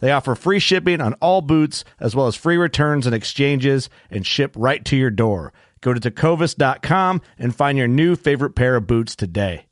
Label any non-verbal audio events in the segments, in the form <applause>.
They offer free shipping on all boots, as well as free returns and exchanges, and ship right to your door. Go to tecovas.com and find your new favorite pair of boots today.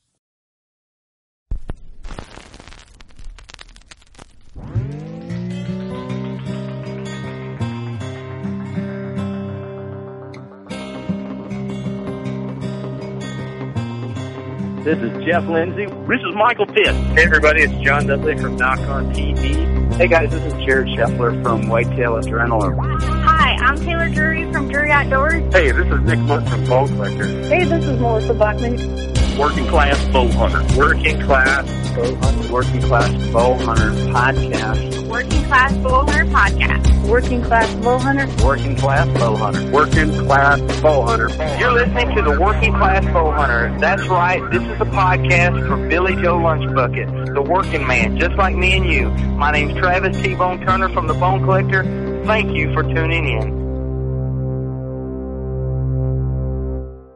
This is Jeff Lindsay. This is Michael Pitt. Hey, everybody, it's John Dudley from Nock On TV. Hey, guys, this is Jared Scheffler from Whitetail Adrenaline. Hi, I'm Taylor Drury from Drury Outdoors. Hey, this is Nick Mundt from Bone Collector. Hey, this is Melissa Bachman. Working Class Bow Hunter. Working Class Bow Hunter. Working Class Bow Hunter Podcast. Working Class Bow Hunter Podcast. Working Class Bow Hunter. Working Class Bow Hunter. Working Class Bow Hunter. You're listening to the Working Class Bow Hunter. That's right. This is a podcast for Billy Joe Lunchbucket, the working man, just like me and you. My name's Travis T-Bone Turner from the Bone Collector. Thank you for tuning in.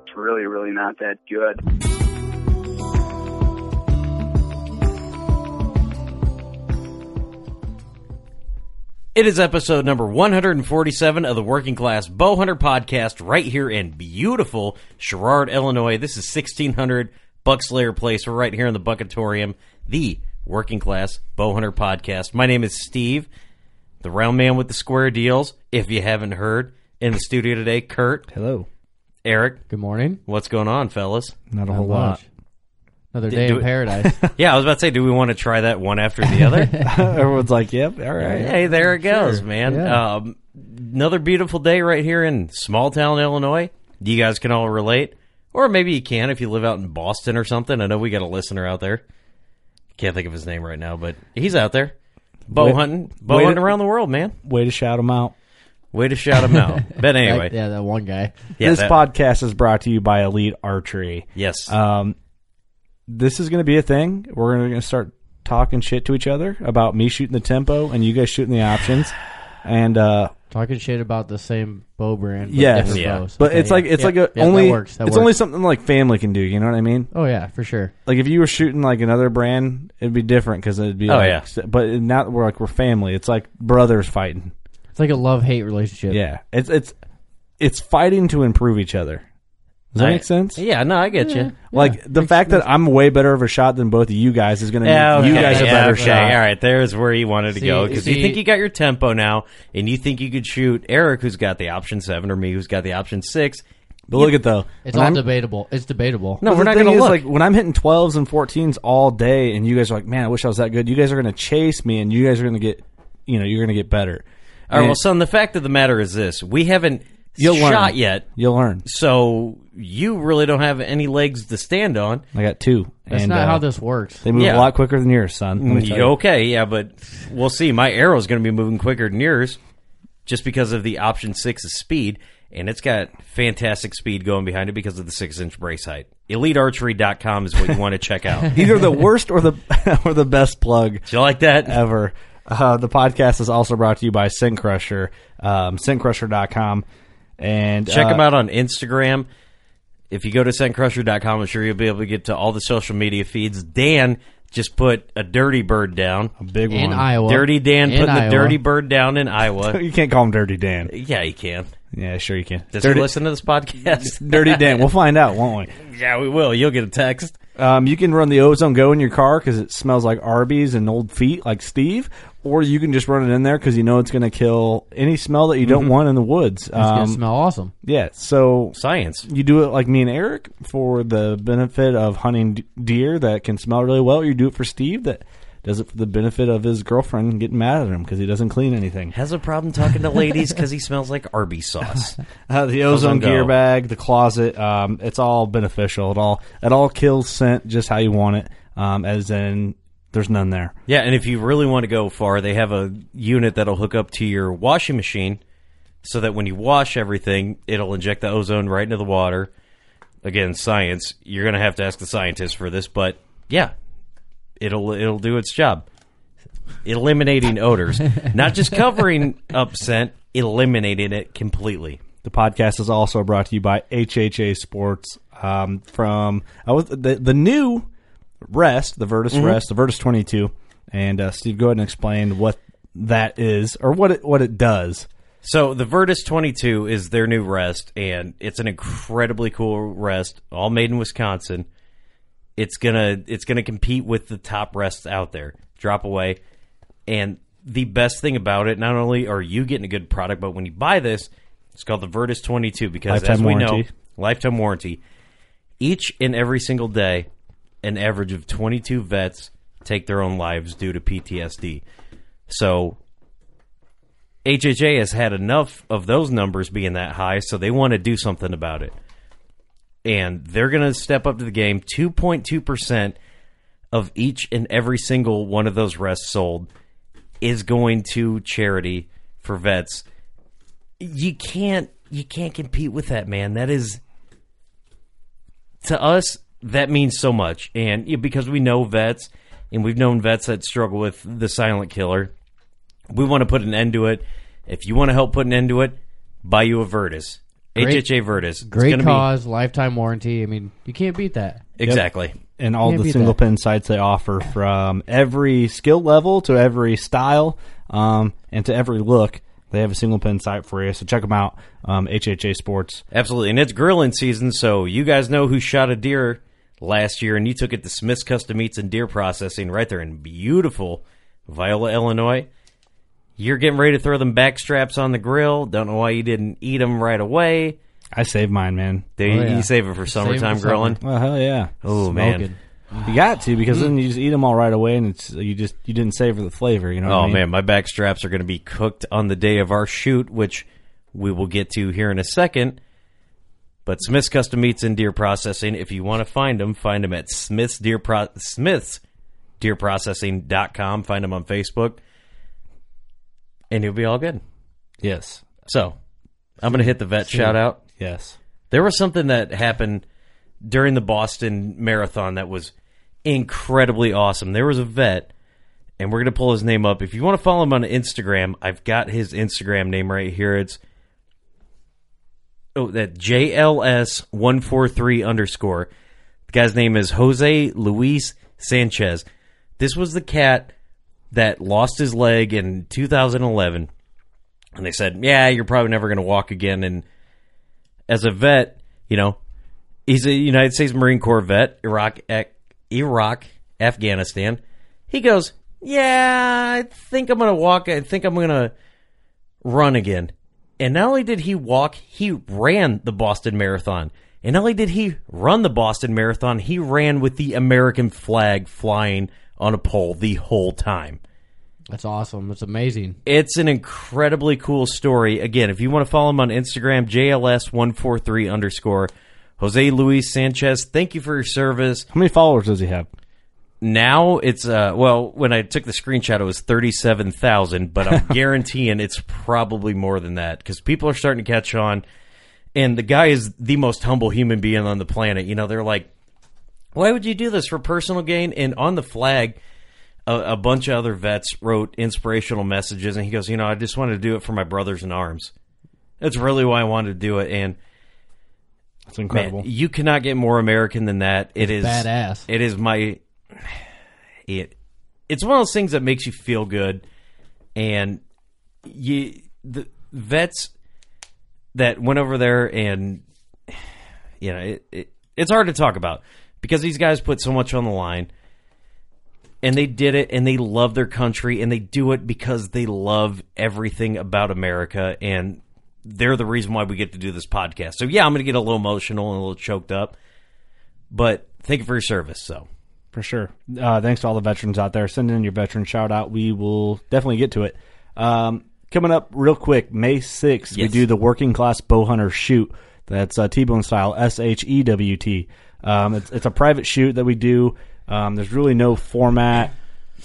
It's really, really not that good. It is episode number 147 of the Working Class Bowhunter podcast right here in beautiful Sherrard, Illinois. This is 1600 Buckslayer Place. We're right here in the Buckatorium, the Working Class Bowhunter podcast. My name is Steve, the round man with the square deals. If you haven't heard, in the studio today, Kurt, Hello. Eric. Good morning. What's going on, fellas? Not a Not whole lot. Another day do in it. paradise. <laughs> <laughs> Yeah, I was about to say, do we want to try that one after the other? <laughs> Everyone's like, "Yep, all right." Hey, there it goes, Sure. man. Yeah. Um, another beautiful day right here in small town Illinois. You guys can all relate, or maybe you can if you live out in Boston or something. I know we got a listener out there. Can't think of his name right now, but he's out there bow Wait- hunting, bow wait- hunting around the world, man. Way to shout them out. Way to shout him out. but anyway, Right? yeah, that one guy. yeah, this that- podcast is brought to you by Elite Archery. yes, Um, this is going to be a thing. We're going to start talking shit to each other about me shooting the tempo and you guys shooting the options. And uh, Talking shit about the same bow brand. But Yes. different Yeah. bows. but Okay, it's like yeah. it's Yeah, like a yeah, only That works. That it's works. only something like family can do. You know what I mean? Oh yeah, for sure. Like if you were shooting like another brand, it'd be different because it'd be Oh, like, yeah. But now we're like we're family. It's like brothers fighting. It's like a love hate relationship. Yeah, it's it's it's fighting to improve each other. Does that I- make sense? Yeah, no, I get you. Like the fact that I'm way better of a shot than both of you guys is going to Yeah, make oh, you okay, guys a yeah, better okay, shot. All right, there's where you wanted to See- go because you see- think you got your tempo now, and you think you could shoot Eric, who's got the option seven, or me, who's got the option six. But look at though, It's when all I'm- debatable. It's debatable. No, but we're the not thing going to is, look. Like when I'm hitting 12s and 14s all day, and you guys are like, "Man, I wish I was that good." You guys are going to chase me, and you guys are going to get, you know, you're going to get better. All right, And well, son, the fact of the matter is this: we haven't You'll learn. shot yet, you'll learn. so you really don't have any legs to stand on. I got two. That's and, not uh, how this works. They move Yeah. a lot quicker than yours, son. Let me tell you. Okay, yeah, but we'll see. My arrow's going to be moving quicker than yours, just because of the option six's speed, and it's got fantastic speed going behind it because of the six inch brace height. EliteArchery.com is what you want to check out. <laughs> Either the worst or the <laughs> or the best plug Do you like that? ever. Uh, the podcast is also brought to you by Scent Crusher, um, scentcrusher.com. And Check uh, them out on Instagram. If you go to scentcrusher.com, I'm sure you'll be able to get to all the social media feeds. Dan just put a dirty bird down. A big In one. In Iowa. Dirty Dan In putting the dirty bird down in Iowa. <laughs> You can't call him Dirty Dan. yeah, you can. Yeah, sure you can. Does Dirty, he listen to this podcast? <laughs> Dirty Dan. We'll find out, won't we? yeah, we will. You'll get a text. Um, you can run the Ozone Go in your car because it smells like Arby's and old feet, like Steve. Or you can just run it in there because you know it's going to kill any smell that you don't want in the woods. It's gonna Um, smell awesome. yeah, so Science. you do it like me and Eric for the benefit of hunting d- deer that can smell really well. Or you do it for Steve that does it for the benefit of his girlfriend getting mad at him because he doesn't clean anything. Has a problem talking to ladies because he smells like Arby's sauce. <laughs> Uh, the ozone Ozone Go. gear bag, the closet, um, it's all beneficial. It all it all kills scent just how you want it. Um, as in, there's none there. Yeah, and if you really want to go far, they have a unit that'll hook up to your washing machine so that when you wash everything, it'll inject the ozone right into the water. Again, science. You're going to have to ask the scientists for this, but yeah, it'll it'll do its job. Eliminating odors, <laughs> not just covering up scent, eliminating it completely. The podcast is also brought to you by HHA Sports. Um, from I was the the new Rest, the Virtus Rest, the Virtus 22, and uh, Steve, go ahead and explain what that is or what it what it does. So the Virtus 22 is their new rest, and it's an incredibly cool rest, all made in Wisconsin. It's gonna it's gonna compete with the top rests out there. Drop away, and the best thing about it, not only are you getting a good product, but when you buy this, it's called the Virtus 22 because Lifetime as we know, lifetime warranty. Each and every single day, an average of 22 vets take their own lives due to PTSD. So HHA has had enough of those numbers being that high, so they want to do something about it. And they're going to step up to the game. 2.2% of each and every single one of those rests sold is going to charity for vets. You can't you can't compete with that, man. That is to us that means so much. And yeah, because we know vets and we've known vets that struggle with the silent killer we want to put an end to it. If you want to help put an end to it, buy you a Virtus. Great- HHA Virtus. Great gonna cause, lifetime warranty. I mean, you can't beat that. Be, exactly. and all the single that. pin sights they offer from every skill level to every style um, and to every look. They have a single pin sight for you, so check them out. Um, HHA Sports. Absolutely. And it's grilling season, so you guys know who shot a deer last year and you took it to Smith's Custom Meats and Deer Processing right there in beautiful Viola, Illinois. You're getting ready to throw them back straps on the grill. Don't know why you didn't eat them right away. I saved mine, man. They, Oh, yeah. You save it for Save it for summertime summer. grilling. Well, hell yeah. Oh man. You got to because then you just eat them all right away, and it's you just you didn't savor the flavor. You know? what Oh I mean? man, my back straps are going to be cooked on the day of our shoot, which we will get to here in a second. But Smith's Custom Meats and Deer Processing, if you want to find them, find them at Smith's Deer Pro- Smith's deerprocessing.com. Find them on Facebook. And you'll be all good. Yes, So, I'm going to hit the vet shout out. yes. There was something that happened during the Boston Marathon that was incredibly awesome. There was a vet, and we're going to pull his name up. If you want to follow him on Instagram, I've got his Instagram name right here. It's oh that JLS one four three underscore. The guy's name is Jose Luis Sanchez. This was the cat that lost his leg in 2011, and they said, "Yeah, you're probably never going to walk again." And as a vet, you know, he's a United States Marine Corps vet, Iraq, Iraq, Afghanistan. He goes, "Yeah, I think I'm gonna walk. I think I'm gonna run again." And not only did he walk, he ran the Boston Marathon. And not only did he run the Boston Marathon, he ran with the American flag flying on a pole the whole time. That's awesome. That's amazing. It's an incredibly cool story. Again, if you want to follow him on Instagram, JLS143 underscore Jose Luis Sanchez, thank you for your service. How many followers does he have? Now it's, uh, well, when I took the screenshot, it was 37,000, but I'm <laughs> guaranteeing it's probably more than that because people are starting to catch on. And the guy is the most humble human being on the planet. You know, they're like, why would you do this for personal gain? And on the flag, a, a bunch of other vets wrote inspirational messages, and he goes, you know, I just wanted to do it for my brothers in arms. That's really why I wanted to do it. And That's incredible. man, you cannot get more American than that. It is badass. It is my. It. It's one of those things that makes you feel good, and you the vets that went over there and you know it, it it's hard to talk about because these guys put so much on the line and they did it and they love their country and they do it because they love everything about America and they're the reason why we get to do this podcast. So yeah, I'm going to get a little emotional and a little choked up. But thank you for your service. So For sure. Uh, thanks to all the veterans out there. Send in your veteran shout out. We will definitely get to it. Um, coming up real quick, May 6th, we do the Working Class Bow Hunter Shoot. That's uh, T-Bone style, S-H-E-W-T. Um, it's, it's a private shoot that we do. Um, there's really no format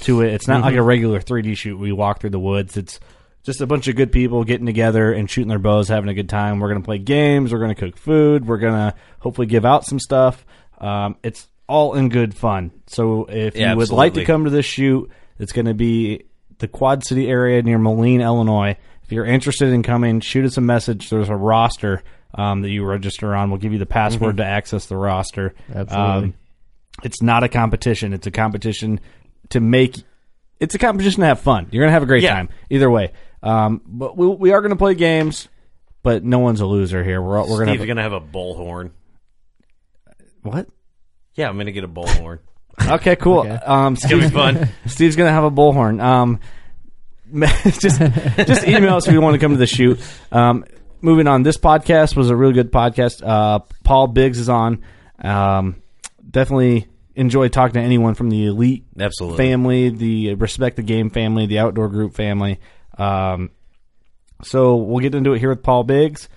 to it. It's not like a regular 3D shoot. We walk through the woods. It's just a bunch of good people getting together and shooting their bows, having a good time. We're going to play games. We're going to cook food. We're going to hopefully give out some stuff. Um, it's all in good fun. So if Yeah, you would like to come to this shoot, it's going to be the Quad City area near Moline, Illinois. If you're interested in coming, shoot us a message. There's a roster um, that you register on. We'll give you the password to access the roster. Absolutely. Um, it's not a competition. It's a competition to make. It's a competition to have fun. You're gonna have a great Yeah. time either way. Um, but we, we are gonna play games, but no one's a loser here. We're all, we're gonna Steve's have, going to have a bullhorn. what? Yeah, I'm going to get a bullhorn. <laughs> Okay, cool. Okay. Um, It's going to Steve, be fun. <laughs> Steve's gonna have a bullhorn. Um, <laughs> just just email us if you want to come to the shoot. Um, moving on, this podcast was a really good podcast. Uh, Paul Biggs is on. Um, definitely enjoy talking to anyone from the elite Absolutely. family, the respect the game family, the outdoor group family. Um, so we'll get into it here with Paul Biggs.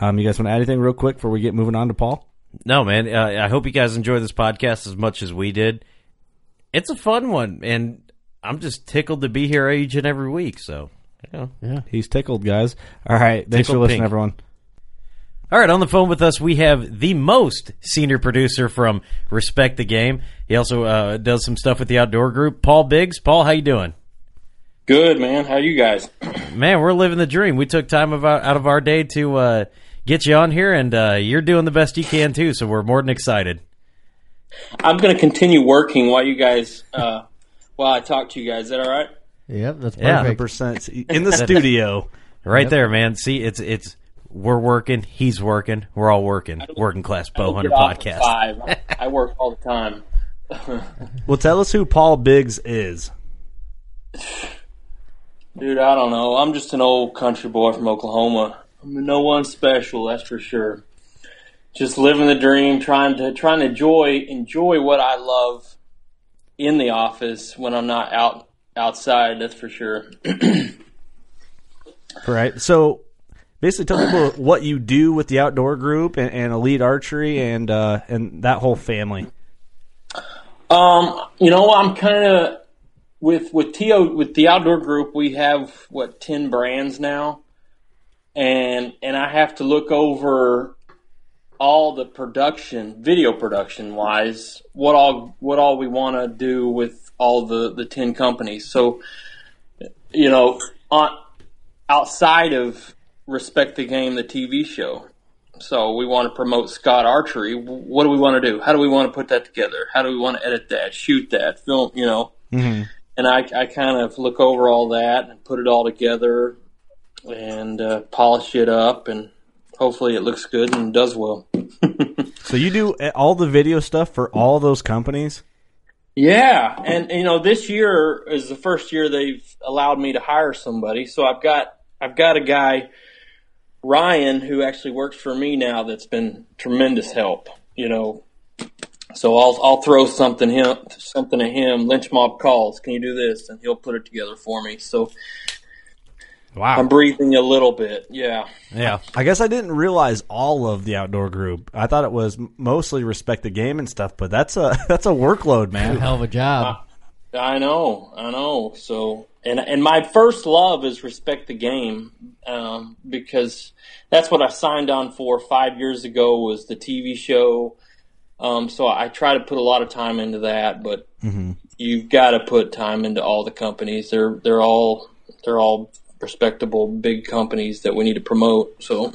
Um, you guys want to add anything real quick before we get moving on to Paul? No, man. Uh, I hope you guys enjoy this podcast as much as we did. It's a fun one, and I'm just tickled to be here each and every week. So, you know. Yeah. He's tickled, guys. All right, thanks Tickled for listening, pink. everyone. All right, on the phone with us, we have the most senior producer from Respect the Game. He also uh, does some stuff with the outdoor group. Paul Biggs. Paul, how you doing? Good man. How you guys? <clears throat> Man, we're living the dream. We took time of our, out of our day to uh, get you on here, and uh, you're doing the best you can too. So we're more than excited. I'm going to continue working while you guys, uh, while I talk to you guys. Is that all right? Yep, that's Yeah. perfect. percent in the studio. <laughs> Right there, man. See, it's it's we're working. He's working. We're all working. Working class bow hunter Get off at podcast. Five. I, <laughs> I work all the time. Well, tell us who Paul Biggs is. Dude, I don't know. I'm just an old country boy from Oklahoma. No one special, that's for sure. Just living the dream, trying to trying to enjoy enjoy what I love in the office when I'm not out outside. That's for sure. <clears throat> Right. So, basically, tell people what you do with the outdoor group and, and elite archery and uh, and that whole family. Um, you know, I'm kind of with with To with the outdoor group. We have what ten brands now, and and I have to look over all the production, video production wise, what all what all we want to do with all the the ten companies. So, you know, on outside of respect the game, the TV show. So we want to promote Scott Archery. What do we want to do? How do we want to put that together? How do we want to edit that, shoot that, film? You know, Mm-hmm. and I, I kind of look over all that and put it all together and uh, polish it up, and hopefully it looks good and does well. <laughs> So you do all the video stuff for all those companies. Yeah, and you know this year is the first year they've allowed me to hire somebody. So I've got I've got a guy Ryan who actually works for me now that's been tremendous help. You know, so I'll I'll throw something him something at him. Lynch mob calls, can you do this? And he'll put it together for me. So Wow. I'm breathing a little bit. Yeah. Yeah. I guess I didn't realize all of the outdoor group. I thought it was mostly respect the game and stuff, but that's a <laughs> that's a workload, man. Hell of a job. I know, I know. So, and and my first love is respect the game, um, because that's what I signed on for five years ago was the TV show. Um, so I try to put a lot of time into that, but you've got to put time into all the companies. They're they're all they're all respectable big companies that we need to promote. So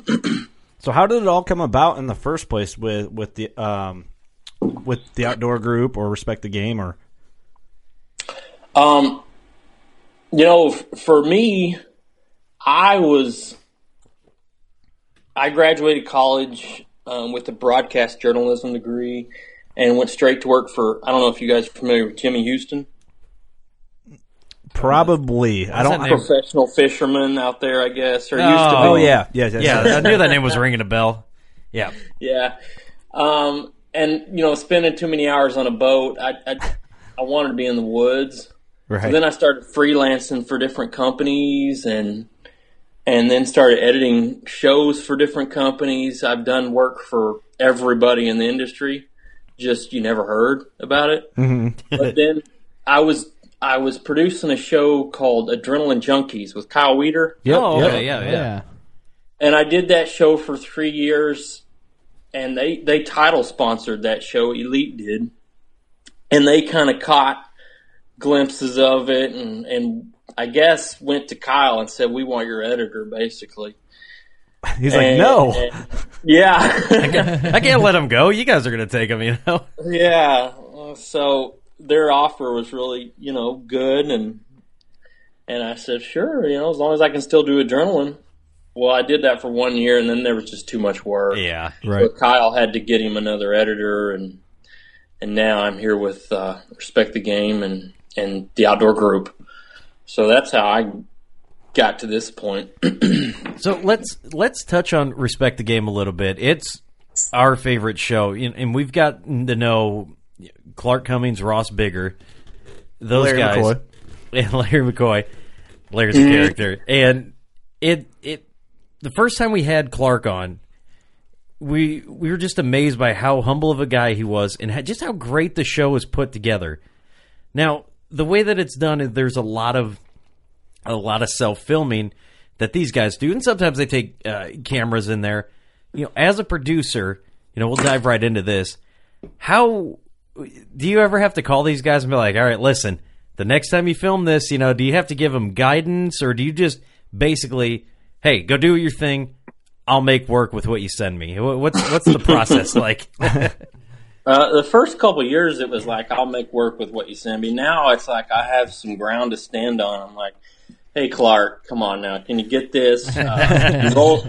So how did it all come about in the first place with with the um with the outdoor group or respect the game or Um, you know, f- for me, I was I graduated college um, with a broadcast journalism degree and went straight to work for. I don't know if you guys are familiar with Jimmy Houston, probably I don't that name? professional fisherman out there, I guess, or Oh. used to be. Oh yeah, yeah, yeah. Yeah, I knew that name was ringing a bell. Yeah. Yeah. Um, and you know, spending too many hours on a boat, I, I, I wanted to be in the woods. right. So then I started freelancing for different companies and and then started editing shows for different companies. I've done work for everybody in the industry. Just you never heard about it. Mm-hmm. but then I was I was producing a show called Adrenaline Junkies with Kyle Weeder. Yep, oh, yep. okay, yeah, yeah. Yeah. and I did that show for three years, and they they title sponsored that show. Elite did, and they kind of caught glimpses of it, and and I guess went to Kyle and said, "We want your editor," basically. He's like, no. and- yeah, I can't let him go. You guys are going to take him, you know? <laughs> yeah. So their offer was really, you know, good, and and I said, sure, you know, as long as I can still do adrenaline. Well, I did that for one year, and then there was just too much work. Yeah. right. So Kyle had to get him another editor, and and now I'm here with uh, Respect the Game and and the Outdoor Group. So that's how I got to this point. <clears throat> So let's let's touch on respect the game a little bit. It's our favorite show, and and we've gotten to know Clark Cummings, Ross Bigger, those Larry guys, McCoy. <laughs> and Larry McCoy. Larry's a character, and it it the first time we had Clark on, we we were just amazed by how humble of a guy he was, and how, just how great the show was put together. Now, the way that it's done is there's a lot of a lot of self filming that these guys do, and sometimes they take uh, cameras in there. You know, as a producer, you know, we'll dive right into this. How do you ever have to call these guys and be like, "All right, listen, the next time you film this, you know, do you have to give them guidance, or do you just basically, hey, go do your thing, I'll make work with what you send me"? What's what's the process <laughs> like? <laughs> Uh, the first couple of years, it was like I'll make work with what you send me. Now it's like I have some ground to stand on. I'm like, hey Clark, come on now, can you get this? <laughs> Uh, roll,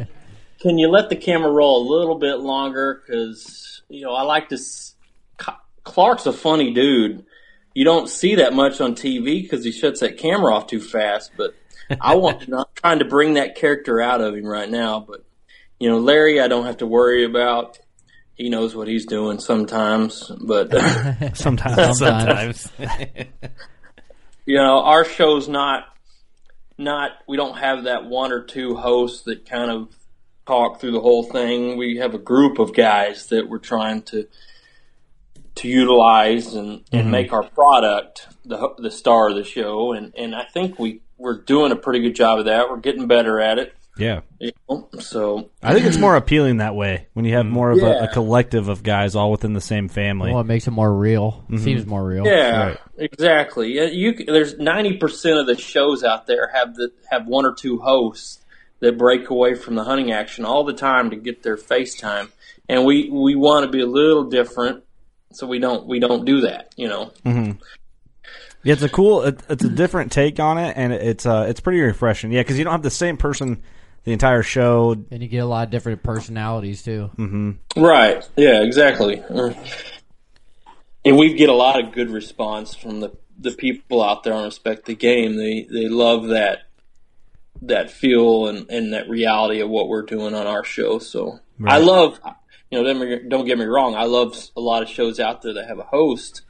can you let the camera roll a little bit longer? Because you know I like to. S- Ca- Clark's a funny dude. You don't see that much on TV because he shuts that camera off too fast. But I <laughs> want. I'm trying to bring that character out of him right now. But you know, Larry, I don't have to worry about. He knows what he's doing sometimes, but <laughs> <laughs> Sometimes. Sometimes, you know, our show's not not we don't have that one or two hosts that kind of talk through the whole thing. We have a group of guys that we're trying to to utilize and, and mm-hmm. make our product the the star of the show and and I think we we're doing a pretty good job of that. We're getting better at it. yeah. You know? So I think it's more appealing that way when you have more of a, Yeah. a collective of guys all within the same family. Well, it makes it more real. Mm-hmm. Seems more real. Yeah, exactly. Yeah, you there's ninety percent of the shows out there have the have one or two hosts that break away from the hunting action all the time to get their FaceTime, and we we want to be a little different, so we don't we don't do that. You know. Yeah, it's a cool. It, it's a different take on it, and it's uh, it's pretty refreshing. Yeah, because you don't have the same person the entire show. And you get a lot of different personalities too. Right. Yeah. Exactly. And we get a lot of good response from the the people out there on respect the game. They they love that that feel and, and that reality of what we're doing on our show. So I love, you know, don't, don't get me wrong. I love a lot of shows out there that have a host,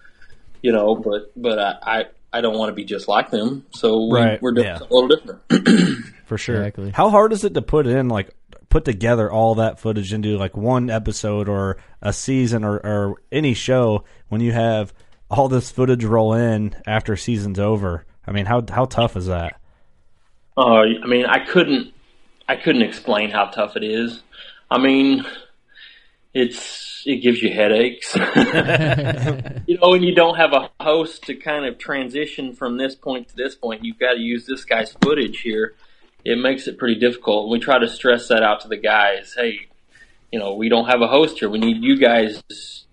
you know, but but I I, I don't want to be just like them. So we, Right. we're doing Yeah. a little different. <clears throat> for sure. Exactly. How hard is it to put in like put together all that footage into like one episode or a season or, or any show when you have all this footage roll in after season's over? I mean, how how tough is that? Uh, I mean, I couldn't, I couldn't explain how tough it is. I mean, it's it gives you headaches, <laughs> <laughs> you know, and you don't have a host to kind of transition from this point to this point. You've got to use this guy's footage here, it makes it pretty difficult. We try to stress that out to the guys. Hey, you know, we don't have a host here. We need you guys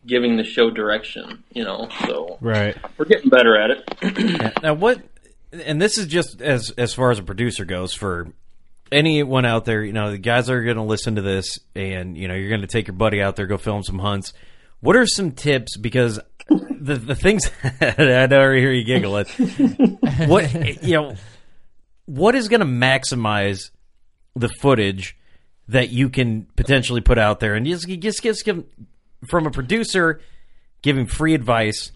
giving the show direction. You know, so Right. we're getting better at it. Now what? And this is just as as far as a producer goes for anyone out there. You know, the guys that are going to listen to this, and you know, you're going to take your buddy out there, go film some hunts. What are some tips? Because the the things <laughs> I know I hear you giggle at. what you know, what is going to maximize the footage that you can potentially put out there, and just just just give from a producer giving free advice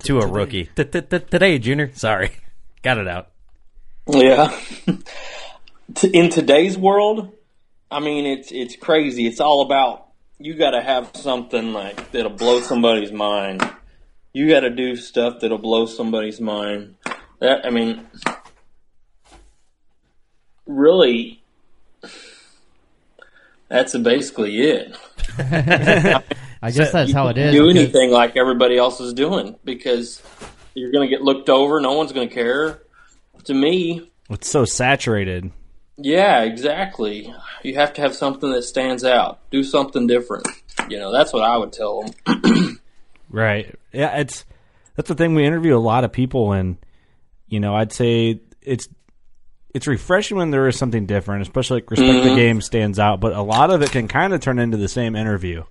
to a rookie today, Junior. Sorry, <laughs> got it out. Yeah. T- In today's world, I mean, it's it's crazy. It's all about you got to have something like that'll blow somebody's mind. You got to do stuff that'll blow somebody's mind. That I mean, really, that's basically it. <laughs> I guess that's how it is. do because- anything like everybody else is doing because you're going to get looked over. No one's going to care. To me, It's so saturated. Yeah, exactly. You have to have something that stands out. Do something different. You know, that's what I would tell them. <clears throat> Right. Yeah, it's that's the thing. We interview a lot of people, and you know, I'd say it's it's refreshing when there is something different, especially like respect the game stands out. But a lot of it can kind of turn into the same interview.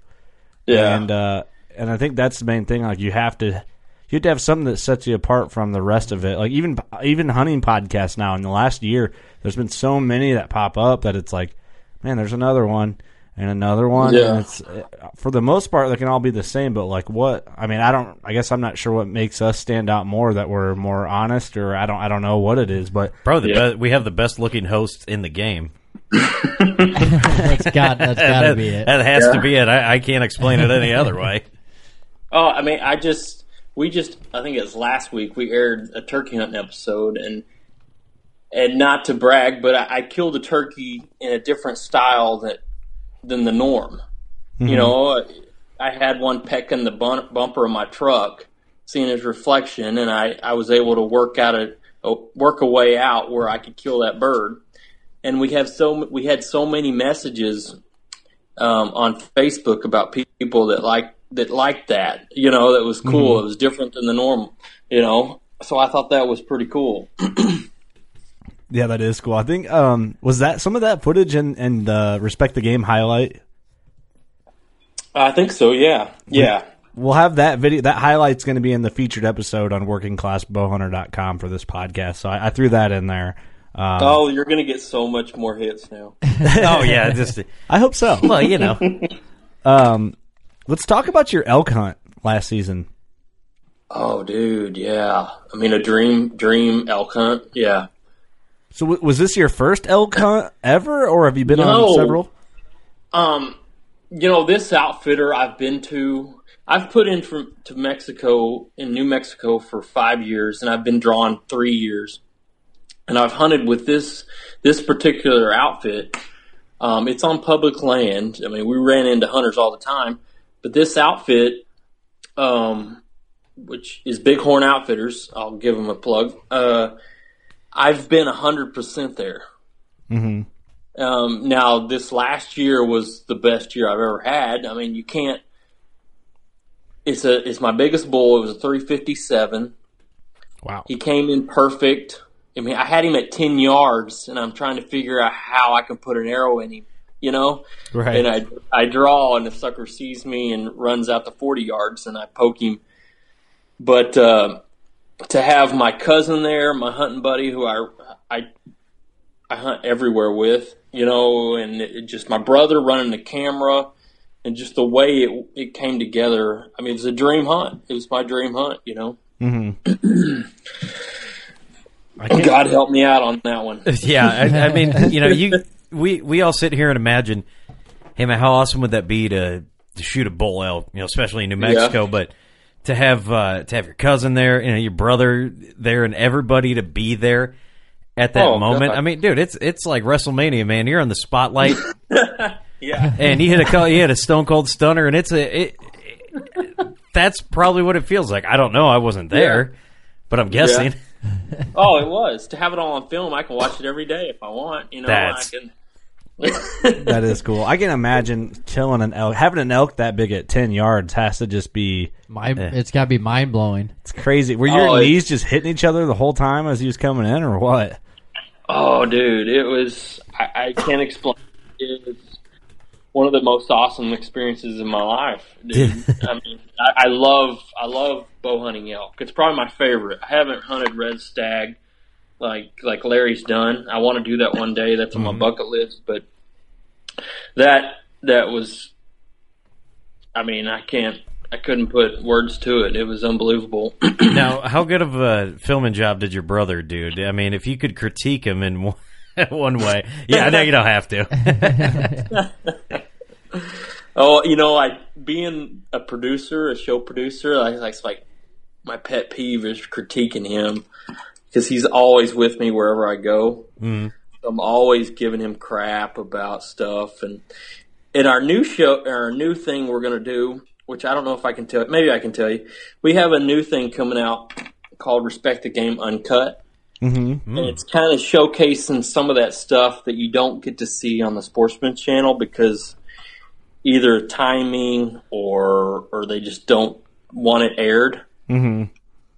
Yeah. and uh, and I think that's the main thing. Like you have to you have to have something that sets you apart from the rest of it. Like even even hunting podcasts now in the last year, there's been so many that pop up that it's like, man, there's another one and another one. Yeah. And it's uh, for the most part they can all be the same, but like what? I mean, I don't. I guess I'm not sure what makes us stand out more that we're more honest, or I don't. I don't know what it is, but Probably the Yeah. be- we have the best looking hosts in the game. that's got that's got to that, be it. that has to be it. I, I can't explain it any other way. Oh, I mean, I just we just I think it was last week we aired a turkey hunting episode and and not to brag, but I, I killed a turkey in a different style that than the norm. You know, I had one pecking the bumper of my truck, seeing his reflection, and I, I was able to work out a, a work a way out where I could kill that bird. And we have so we had so many messages um, on Facebook about people that like that liked that. You know, that was cool. It was different than the norm. You know, so I thought that was pretty cool. <clears throat> yeah, that is cool. I think um was that some of that footage and and the respect the game highlight. I think so. Yeah, yeah. We'll have that video. That highlight's going to be in the featured episode on workingclassbowhunter.com for this podcast. So I, I threw that in there. Um, Oh, you're gonna get so much more hits now. <laughs> oh yeah, just I hope so. well, you know, <laughs> Um, let's talk about your elk hunt last season. Oh, dude, yeah. I mean, a dream, dream elk hunt. Yeah. So w- was this your first elk hunt ever, or have you been No. on several? Um, you know, this outfitter I've been to, I've put in from to Mexico in New Mexico for five years, and I've been drawn three years, and I've hunted with this this particular outfit. Um, it's on public land. I mean, we ran into hunters all the time, but this outfit, um, which is Bighorn Outfitters, I'll give them a plug. Uh, I've been hundred percent there. Um, now, this last year was the best year I've ever had. I mean, you can't. It's a it's my biggest bull. It was a 357. Wow. He came in perfect. I mean, I had him at 10 yards, and I'm trying to figure out how I can put an arrow in him. You know, Right. and I I draw, and the sucker sees me and runs out to 40 yards, and I poke him. But uh, to have my cousin there, my hunting buddy, who I I I hunt everywhere with, you know, and it, it just my brother running the camera, and just the way it it came together. I mean, it was a dream hunt. It was my dream hunt, you know. <clears throat> God help me out on that one. <laughs> yeah. I, I mean, you know, you <laughs> we we all sit here and imagine, hey man, how awesome would that be to to shoot a bull elk, you know, especially in New Mexico, but. To have uh, to have your cousin there, you know, your brother there, and everybody to be there at that Oh, moment. God. I mean, dude, it's it's like WrestleMania, man. You're on the spotlight, <laughs> Yeah. and you hit a call, you hit a Stone Cold Stunner, and it's a it, it- that's probably what it feels like. I don't know, I wasn't there, but I'm guessing. <laughs> Oh, it was to have it all on film. I can watch it every day if I want. You know, That's- I can. <laughs> That is cool. I can imagine killing an elk. Having an elk that big at ten yards has to just be My, eh. It's got to be mind blowing. it's crazy. Were your Oh, knees just hitting each other the whole time as he was coming in, or what? Oh, dude, it was. I, I can't explain. It was one of the most awesome experiences in my life, dude. <laughs> I mean, I, I love, I love bow hunting elk. It's probably my favorite. I haven't hunted red stag like like Larry's done. I want to do that one day. That's on my mm-hmm. bucket list. But that that was. I mean, I can't. I couldn't put words to it. It was unbelievable. <clears throat> now, how good of a filming job did your brother do? I mean, if you could critique him in <laughs> one, one way, yeah, I know you don't have to. <laughs> Oh, you know, like being a producer, a show producer, I like, it's like my pet peeve is critiquing him because he's always with me wherever I go. Mhm. I'm always giving him crap about stuff, and in our new show, our new thing we're gonna do, which I don't know if I can tell. Maybe I can tell you. We have a new thing coming out called Respect the Game Uncut. Mm-hmm. And it's kind of showcasing some of that stuff that you don't get to see on the Sportsman channel because either timing or or they just don't want it aired. Mm-hmm.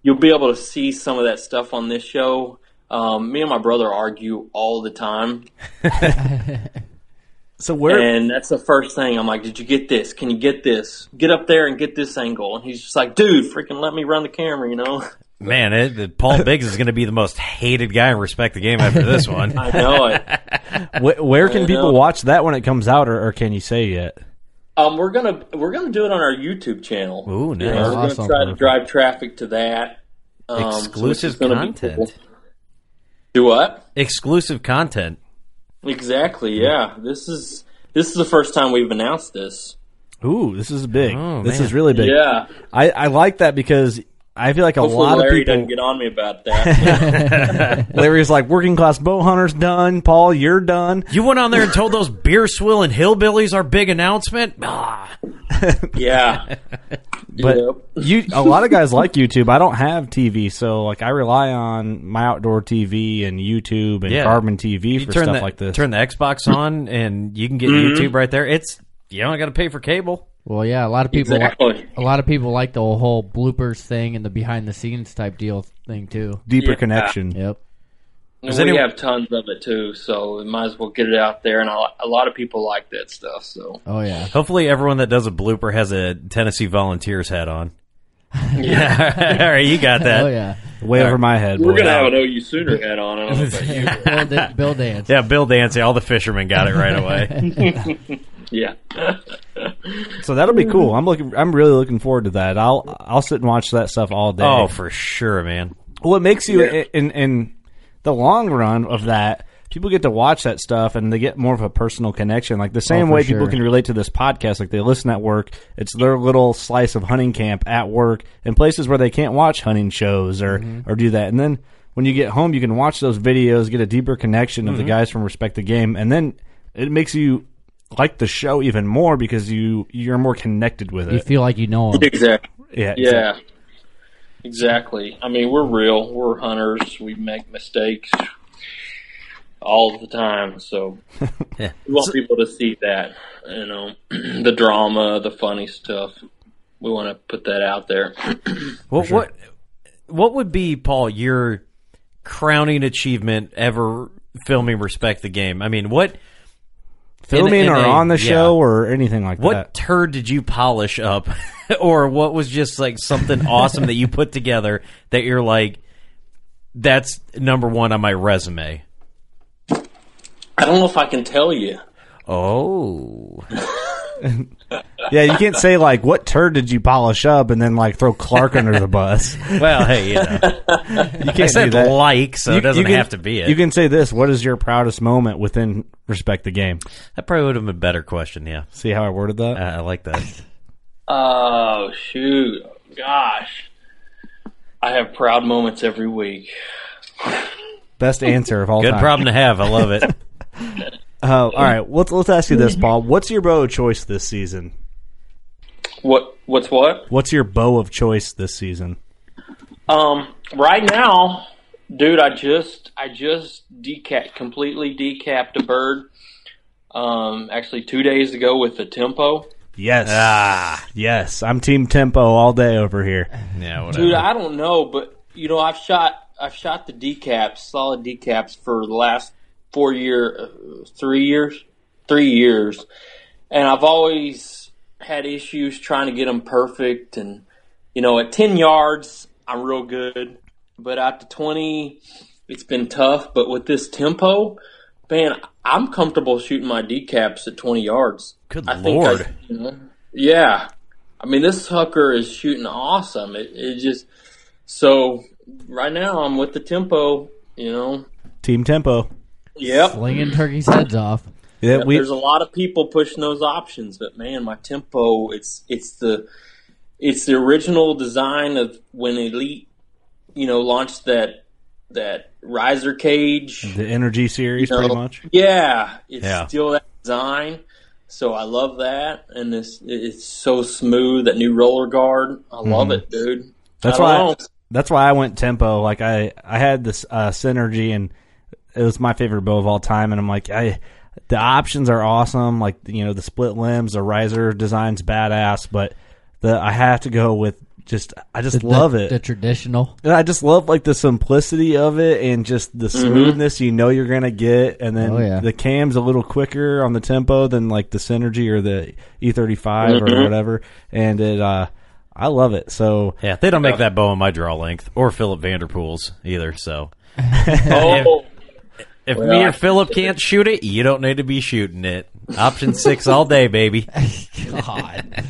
You'll be able to see some of that stuff on this show. Um, me and my brother argue all the time, <laughs> So where? and that's the first thing. I'm like, "Did you get this? Can you get this? Get up there and get this angle." And he's just like, "Dude, freaking let me run the camera," you know. <laughs> Man, it, the- Paul Biggs is going to be the most hated guy in Respect the Game after this one. <laughs> I know it. where, where can I people watch that when it comes out, or, or can you say yet? Um, we're gonna we're gonna do it on our YouTube channel. Ooh, You nice. know, we're Awesome. gonna try to drive traffic to that. Um, Exclusive just content. cool. Do what? Exclusive content. Exactly. Yeah. This is this is the first time we've announced this. Ooh, this is big. Oh, this man. is really big. Yeah. I, I like that because I feel like a Hopefully lot Larry of people. doesn't get on me about that. <laughs> Larry's like working class bow hunters done. Paul, you're done. You went on there and told those beer swilling hillbillies our big announcement. Ah, <laughs> yeah. But Yep. you, a lot of guys like YouTube. I don't have TV, so like I rely on my outdoor TV and YouTube and Yeah. Carbon TV you for turn stuff the like this. turn the Xbox on, and you can get Mm-hmm. YouTube right there. It's you don't got to pay for cable. Well, yeah, a lot of people. Exactly. A lot of people like the whole bloopers thing and the behind the scenes type deal thing too. Deeper Yeah. connection. Yep. And Is we anyone- have tons of it too, so we might as well get it out there. And a lot- of people like that stuff. So Oh yeah. Hopefully, everyone that does a blooper has a Tennessee Volunteers hat on. <laughs> Yeah, <laughs> all right, you got that. Oh yeah. Way over my head. we're boy. gonna have an OU Sooner hat on. I don't know. <laughs> Bill, Da- Bill Dance. Yeah, Bill Dancy, all the fishermen got it right away. Yeah. So that'll be cool. I'm looking. I'm really looking forward to that. I'll I'll sit and watch that stuff all day. oh, for sure, man. Well, it makes you Yeah. in in the long run of that. People get to watch that stuff and they get more of a personal connection. Like the oh, same for way people can relate to this podcast. Like they listen at work. It's their little slice of hunting camp at work in places where they can't watch hunting shows or mm-hmm. or do that. And then when you get home, you can watch those videos, get a deeper connection of the mm-hmm. guys from Respect the Game, and then it makes you like the show even more because you you're more connected with it. You feel like you know him. Exactly. yeah, Yeah. Exactly. I mean, we're real. We're hunters. We make mistakes all the time. So <laughs> Yeah. we want people to see that, you know, <clears throat> the drama, the funny stuff. We want to put that out there. <clears throat> What what what would be Paul your crowning achievement ever filming Respect the Game? I mean, what filming in or a- on the yeah. show or anything like what that. What turd did you polish up, <laughs> or what was just like something <laughs> awesome that you put together that you're like, that's number one on my resume. I don't know if I can tell you. Oh, <laughs> Yeah, you can't say like what turd did you polish up and then like throw Clark under the bus. <laughs> well, hey, you know, You can't I said do that. like, so You- it doesn't can- have to be it. You can say this. What is your proudest moment within respect the game? that probably would have been a better question. Yeah, See how I worded that? I, I like that. Oh, shoot. Gosh. I have proud moments every week. Best answer of all Good time. problem to have. I love it. <laughs> Uh, all right, let's let's ask you this, Paul. What's your bow of choice this season? What? What's what? What's your bow of choice this season? Um, right now, dude, I just I just decap completely decapped a bird. Um, actually, two days ago with the tempo. Yes. Ah. Yes. I'm team tempo all day over here. Yeah, whatever. Dude, I don't know, but you know, I've shot I've shot the decaps, solid decaps for the last four year, uh, three years, three years, and I've always had issues trying to get them perfect. And you know, at ten yards, I'm real good, but out to twenty, it's been tough. But with this tempo, man, I'm comfortable shooting my decaps at twenty yards. Good I think lord. I- you know, yeah. I mean, this hooker is shooting awesome. It, it just so right now I'm with the tempo. You know, Team tempo. Yep. Slinging turkeys' heads off. Yeah, we There's a lot of people pushing those options, but man, my tempo it's it's the it's the original design of when Elite, you know, launched that that riser cage. the energy series you know, pretty much. Yeah, it's Yeah. still that design. So I love that, and this it's so smooth. That new roller guard, I love it, dude. Mm-hmm. That's I why know. that's why I went tempo. Like I I had this uh, synergy and it was my favorite bow of all time and I'm like I the options are awesome. Like you know the split limbs, the riser design's badass, but the I have to go with just I just The- love the, it. The traditional. And I just love like the simplicity of it and just the smoothness you know you're gonna get, and then Oh, yeah. the cam's a little quicker on the tempo than like the Synergy or the E35 or whatever, and it uh I love it. So Yeah, they don't make that bow in my draw length or Philip Vanderpool's either. So <laughs> Oh, if Well, me I- or Philip can't shoot it, you don't need to be shooting it. Option six all day, baby. <laughs> God.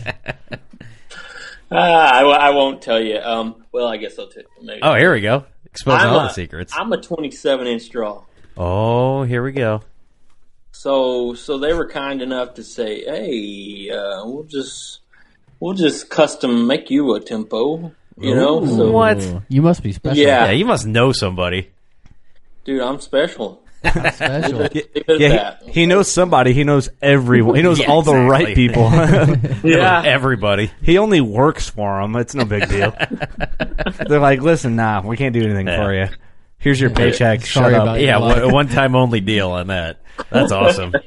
ah, I, I won't tell you. Um, well, I guess I'll tell you. Oh, here we go. Exposing I'm all a- the secrets. I'm a 27 inch draw. Oh, here we go. So so they were kind enough to say, "Hey, uh, we'll just we'll just custom make you a tempo." You know, so What? You must be special. Yeah. Yeah, you must know somebody. dude, I'm special. Special. Leave yeah, he, he knows somebody. He knows everyone. He knows Yeah, all the right people. <laughs> yeah, Everybody. he only works for them. It's no big deal. <laughs> They're like, listen, nah, we can't do anything Yeah. for you. Here's your paycheck. Sorry Shut up. Yeah, one, one time only deal on that. That's awesome. <laughs>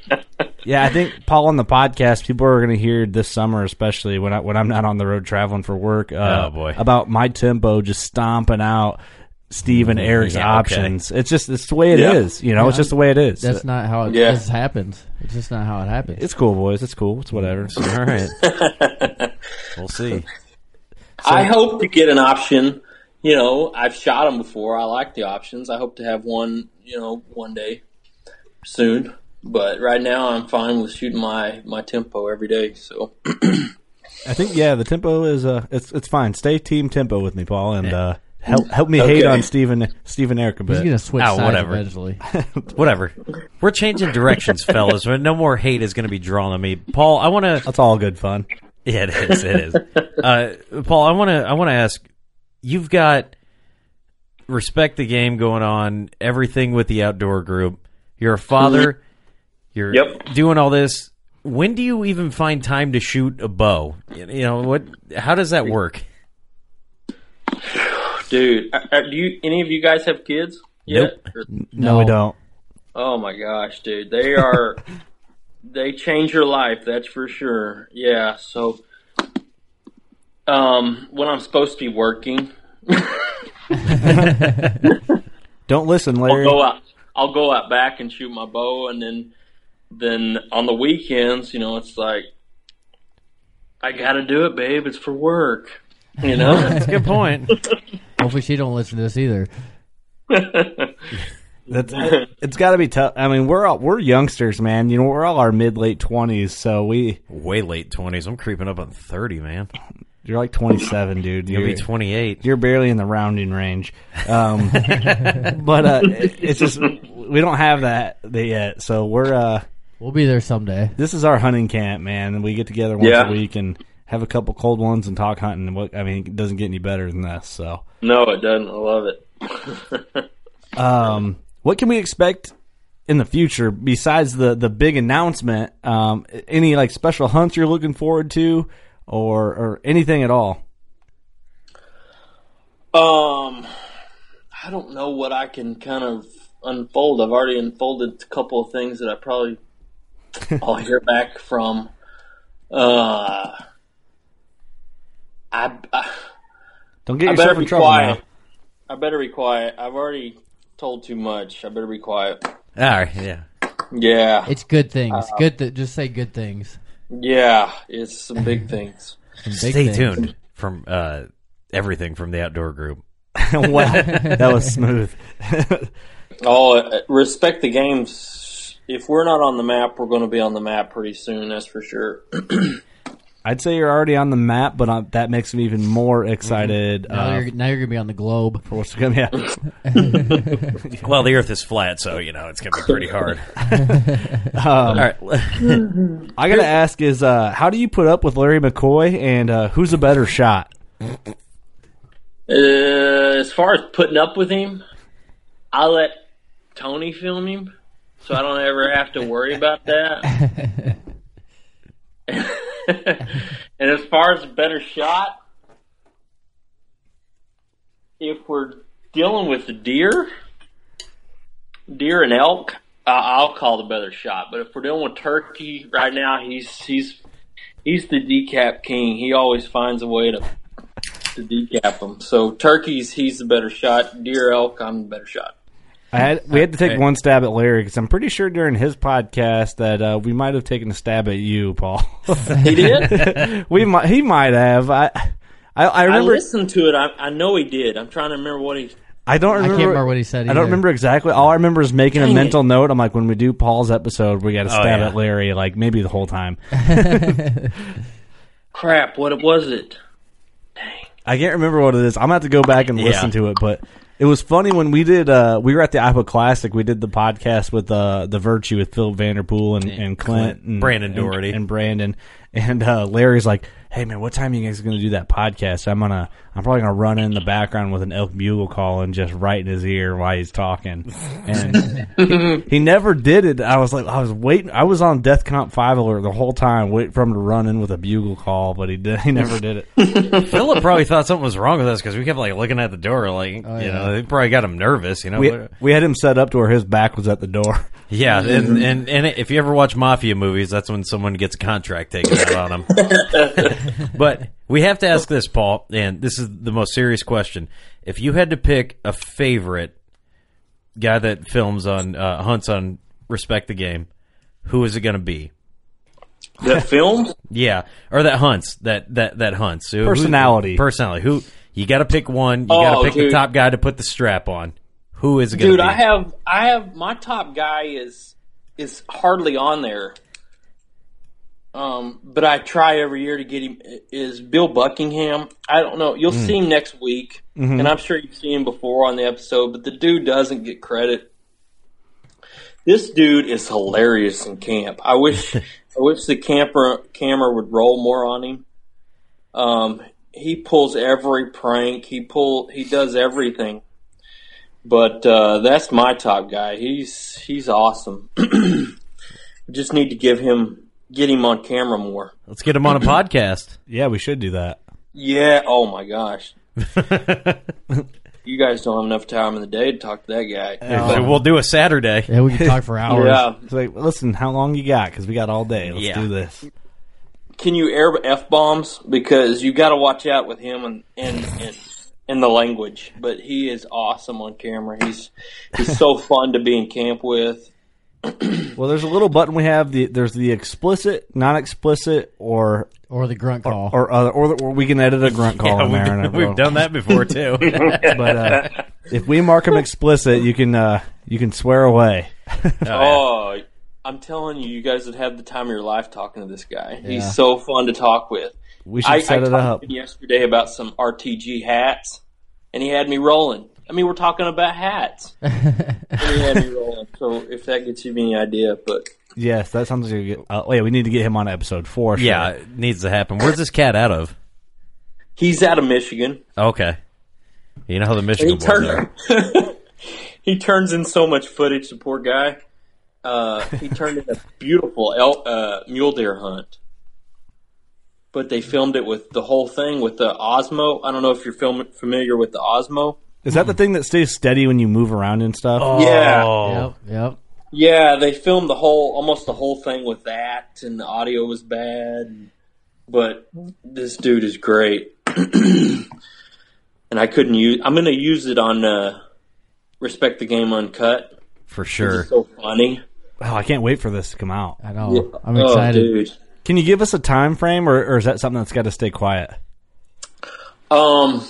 Yeah, I think Paul on the podcast, people are going to hear this summer, especially when I when I'm not on the road traveling for work. Uh, Oh, boy. about my tempo just stomping out Steve and Eric's Yeah, okay. options. It's just it's the way it is. Yeah. You know, it's just the way it is. That's not how it Yeah. this happens. It's just not how it happens. it's cool, boys. It's cool. It's whatever. <laughs> All right. <laughs> We'll see. I hope to get an option. You know, I've shot them before. I like the options. I hope to have one. You know, one day soon. But right now, I'm fine with shooting my my tempo every day. So <clears throat> I think yeah, the tempo is uh, it's it's fine. Stay team tempo with me, Paul, and uh, help help me hate on Stephen Steve and Eric a bit. He's gonna switch Oh, sides whatever. eventually. <laughs> Whatever. We're changing directions, fellas. No more hate is going to be drawn on me. Paul, I want to. That's all good fun. Yeah, it is. It is. <laughs> Uh, Paul, I want to. I want to ask. You've got respect the game going on. Everything with the outdoor group. You're a father. You're Yep. doing all this. When do you even find time to shoot a bow? You know what? How does that work? <laughs> dude, uh, uh, do you any of you guys have kids? Yet? Or- No, we don't. Oh my gosh, dude. They are <laughs> they change your life, that's for sure. Yeah, so um when I'm supposed to be working, <laughs> Don't listen, I'll Larry. go out I'll go out back and shoot my bow and then then on the weekends, you know, it's like I got to do it, babe. It's for work. You know? <laughs> That's a good point. Hopefully, she don't listen to this either. <laughs> That's it's got to be tough. I mean, we're all we're youngsters, man. You know, we're all our mid late twenties, so we Way late twenties. I'm creeping up on thirty, man. you're like twenty seven, dude. You'll You're, be twenty eight. you're barely in the rounding range. Um, <laughs> but uh, it- it's just we don't have that yet, so we're uh, We'll be there someday. this is our hunting camp, man. We get together once Yeah. a week and have a couple cold ones and talk hunting. And what I mean, it doesn't get any better than this. So, no, it doesn't. I love it. <laughs> um, what can we expect in the future besides the the big announcement? Um, any like special hunts you're looking forward to, or or anything at all? Um, I don't know what I can kind of unfold. I've already unfolded a couple of things that I probably <laughs> I'll hear back from. Uh, I, I Don't get I yourself better in be trouble quiet. now. I better be quiet. I've already told too much. I better be quiet. All right, yeah. Yeah, It's good things. good. Th- just say good things. yeah, it's some big <laughs> things. Some big Stay things. tuned from uh, everything from the outdoor group. <laughs> wow, that was smooth. <laughs> Oh, uh, respect the games. If we're not on the map, we're going to be on the map pretty soon. That's for sure. <clears throat> I'd say you're already on the map, but uh, that makes me even more excited Now uh, you're now you're gonna be on the globe. for what's coming. Yeah. <laughs> Well, the Earth is flat, so you know it's gonna be pretty hard. Um, <laughs> <laughs> All right, I gotta ask is uh, how do you put up with Larry McCoy, and uh, who's a better shot? Uh, as far as putting up with him, I let Tony film him, so I don't ever have to worry about that. And as far as a better shot, if we're dealing with deer, deer and elk, uh, I'll call the better shot. But if we're dealing with turkey right now, he's he's he's the decap king. He always finds a way to to decap them. So turkeys, he's the better shot. Deer, elk, I'm the better shot. I had we had to take Okay. one stab at Larry because I'm pretty sure during his podcast that uh, we might have taken a stab at you, Paul. <laughs> He did. <laughs> we might he might have. I I, I I remember. I, listened to it. I, I know he did. I'm trying to remember what he. don't I remember. can't remember what he said. I don't remember exactly. All I remember is making Dang a it. mental note. I'm like, when we do Paul's episode, we got to Oh, stab yeah. at Larry, like maybe the whole time. <laughs> Crap! What was it? Dang. I can't remember what it is. I'm gonna have to go back and listen to it, but it was funny when we did. Uh, we were at the Iowa Classic. We did the podcast with uh, the Virtue with Phil Vanderpool and, and Clint, and Brandon and- Doherty. and, Brandon, and uh, Larry's like, "Hey man, what time are you guys going to do that podcast? I'm gonna, I'm probably gonna run in the background with an elk bugle call and just right in his ear while he's talking." And he, he never did it. I was like, I was waiting. I was on DEFCON Five alert the whole time, waiting for him to run in with a bugle call, but he did. He never did it. <laughs> Philip probably thought something was wrong with us because we kept like looking at the door, like oh, you yeah. know, they probably got him nervous. You know, we, we had him set up to where his back was at the door. <laughs> yeah. And, and and if you ever watch mafia movies, that's when someone gets a contract taken out on them. <laughs> but we have to ask this, Paul, and this is the most serious question: If you had to pick a favorite guy that films on uh, hunts on Respect the Game, who is it going to be? That <laughs> films? Yeah, or that hunts that that that hunts Who- who- Personality. personality. Who you got to pick one? You Oh, got to pick the top guy to put the strap on. Who is it going to Dude, be? I have I have my top guy is is hardly on there. Um, but I try every year to get him. Is Bill Buckingham? I don't know. You'll see him next week, and I'm sure you've seen him before on the episode. But the dude doesn't get credit. This dude is hilarious in camp. I wish <laughs> I wish the camper camera would roll more on him. Um, he pulls every prank. He pull. He does everything. But uh, that's my top guy. He's he's awesome. <clears throat> Just need to give him get him on camera more. Let's get him on a podcast. <clears throat> Yeah, we should do that. Yeah. Oh my gosh. <laughs> you guys don't have enough time in the day to talk to that guy. So we'll do a Saturday. Yeah, we can talk for <laughs> hours. Yeah. It's like, listen, how long you got? Because we got all day. Let's Yeah. do this. Can you air f bombs? Because you got to watch out with him and and and. And the language, but he is awesome on camera. He's he's so fun to be in camp with. Well, there's a little button we have. The there's the explicit, non-explicit, or Or the grunt call. or other, or, the, or we can edit a grunt call Yeah, in there. and we've, it'll- we've done that before too. <laughs> But uh, if we mark them explicit, you can uh, you can swear away. Oh, I'm telling you, you guys would have the time of your life talking to this guy. Yeah. He's so fun to talk with. We should I, set I it talked up. to him yesterday about some RTG hats, and he had me rolling. I mean, we're talking about hats, and he had me rolling. So if that gets you any idea, but Yes, that sounds like a good. Uh, wait, we need to get him on episode four. sure. yeah, it needs to happen. Where's this cat out of? he's out of Michigan. Okay, you know how the And Michigan he boys turns are. <laughs> he turns in so much footage. The poor guy. Uh, he turned in a beautiful elk, uh, mule deer hunt, but they filmed it with the whole thing with the Osmo. I don't know if you're film- familiar with the Osmo. Is that the thing that stays steady when you move around and stuff? Yeah. Oh. Yep, yep. Yeah, they filmed the whole, almost the whole thing with that, and the audio was bad. But this dude is great, <clears throat> and I couldn't use. I'm going to use it on uh, Respect the Game Uncut. for sure. It's so funny. Oh, I can't wait for this to come out. I know. Yeah. I'm Oh, excited. dude. Can you give us a time frame, or, or is that something that's got to stay quiet? Um,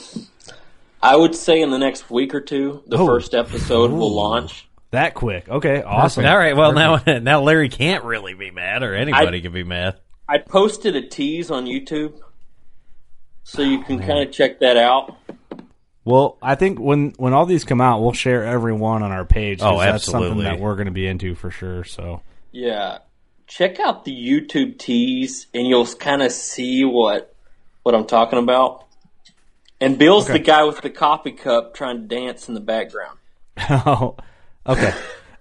I would say in the next week or two, the Oh. first episode will launch. That quick? Okay, awesome. All right. Well, now now Larry can't really be mad, or anybody can be mad. I posted a tease on YouTube, so you can kind of check that out. Well, I think when when all these come out, we'll share every one on our page. 'cause Oh, that's something that we're going to be into for sure. So Yeah, check out the YouTube tease, and you'll kind of see what what I'm talking about. And Bill's the guy with the coffee cup trying to dance in the background. <laughs> Oh, okay.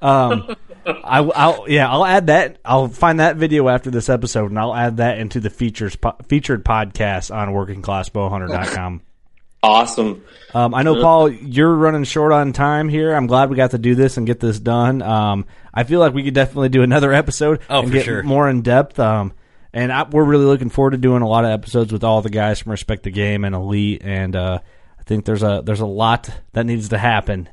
Um, I, will yeah, I'll add that. I'll find that video after this episode, and I'll add that into the features po- featured podcast on workingclassbowhunter.com. <laughs> Awesome. Um, I know, Paul, you're running short on time here. I'm glad we got to do this and get this done. Um, I feel like we could definitely do another episode Oh, and for get sure. more in depth. Um, and I, we're really looking forward to doing a lot of episodes with all the guys from Respect the Game and Elite. And uh, I think there's a there's a lot that needs to happen.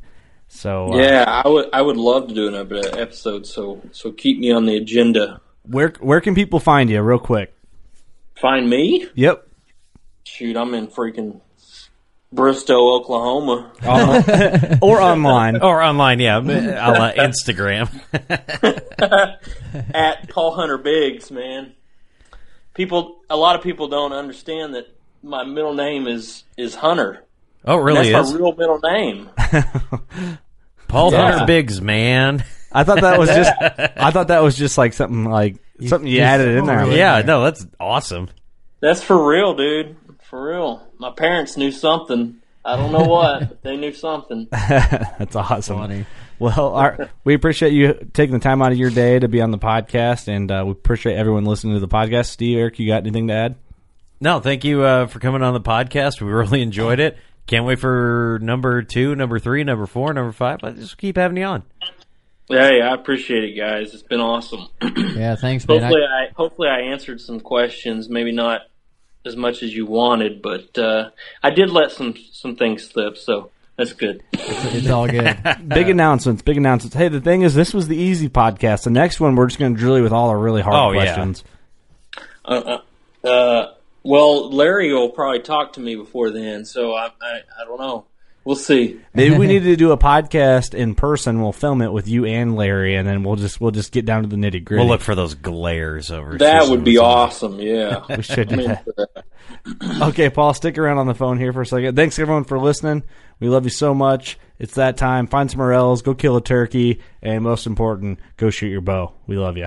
So uh, Yeah, I would I would love to do another episode. So so keep me on the agenda. where where can people find you, real quick? Find me. Yep. Shoot, I'm in freaking Bristow, Oklahoma. <laughs> or online. Or online, yeah, a la Instagram. <laughs> at Paul Hunter Biggs, man. People, a lot of people don't understand that my middle name is is Hunter. Oh, it really That's is. my real middle name. <laughs> Paul Yeah. Hunter Biggs, man. I thought that was just <laughs> I thought that was just like something like something you he's- added in there. Yeah, no, that's awesome. That's for real, dude. For real. My parents knew something. I don't know what, but they knew something. <laughs> That's awesome. Funny. Well, our, we appreciate you taking the time out of your day to be on the podcast, and uh, we appreciate everyone listening to the podcast. Steve, Eric, you got anything to add? No, thank you uh, for coming on the podcast. We really <laughs> enjoyed it. Can't wait for number two, number three, number four, number five. Let's just keep having you on. Hey, I appreciate it, guys. It's been awesome. <clears throat> Yeah, thanks, man. hopefully, I, I hopefully I answered some questions. Maybe not as much as you wanted, but uh, I did let some some things slip, so that's good. <laughs> it's all good. <laughs> Big announcements, big announcements. Hey, the thing is, this was the easy podcast. The next one, we're just going to drill you with all our really hard Oh, yeah. questions. Uh, uh, uh, well, Larry will probably talk to me before then, so I, I I don't know. We'll see. Maybe we <laughs> need to do a podcast in person. We'll film it with you and Larry, and then we'll just we'll just get down to the nitty gritty. We'll look for those glares over. That would be or awesome. Yeah, We should do in that. for that. Okay, Paul, stick around on the phone here for a second. Thanks everyone for listening. We love you so much. It's that time. Find some morels, go kill a turkey, and most important, go shoot your bow. We love you.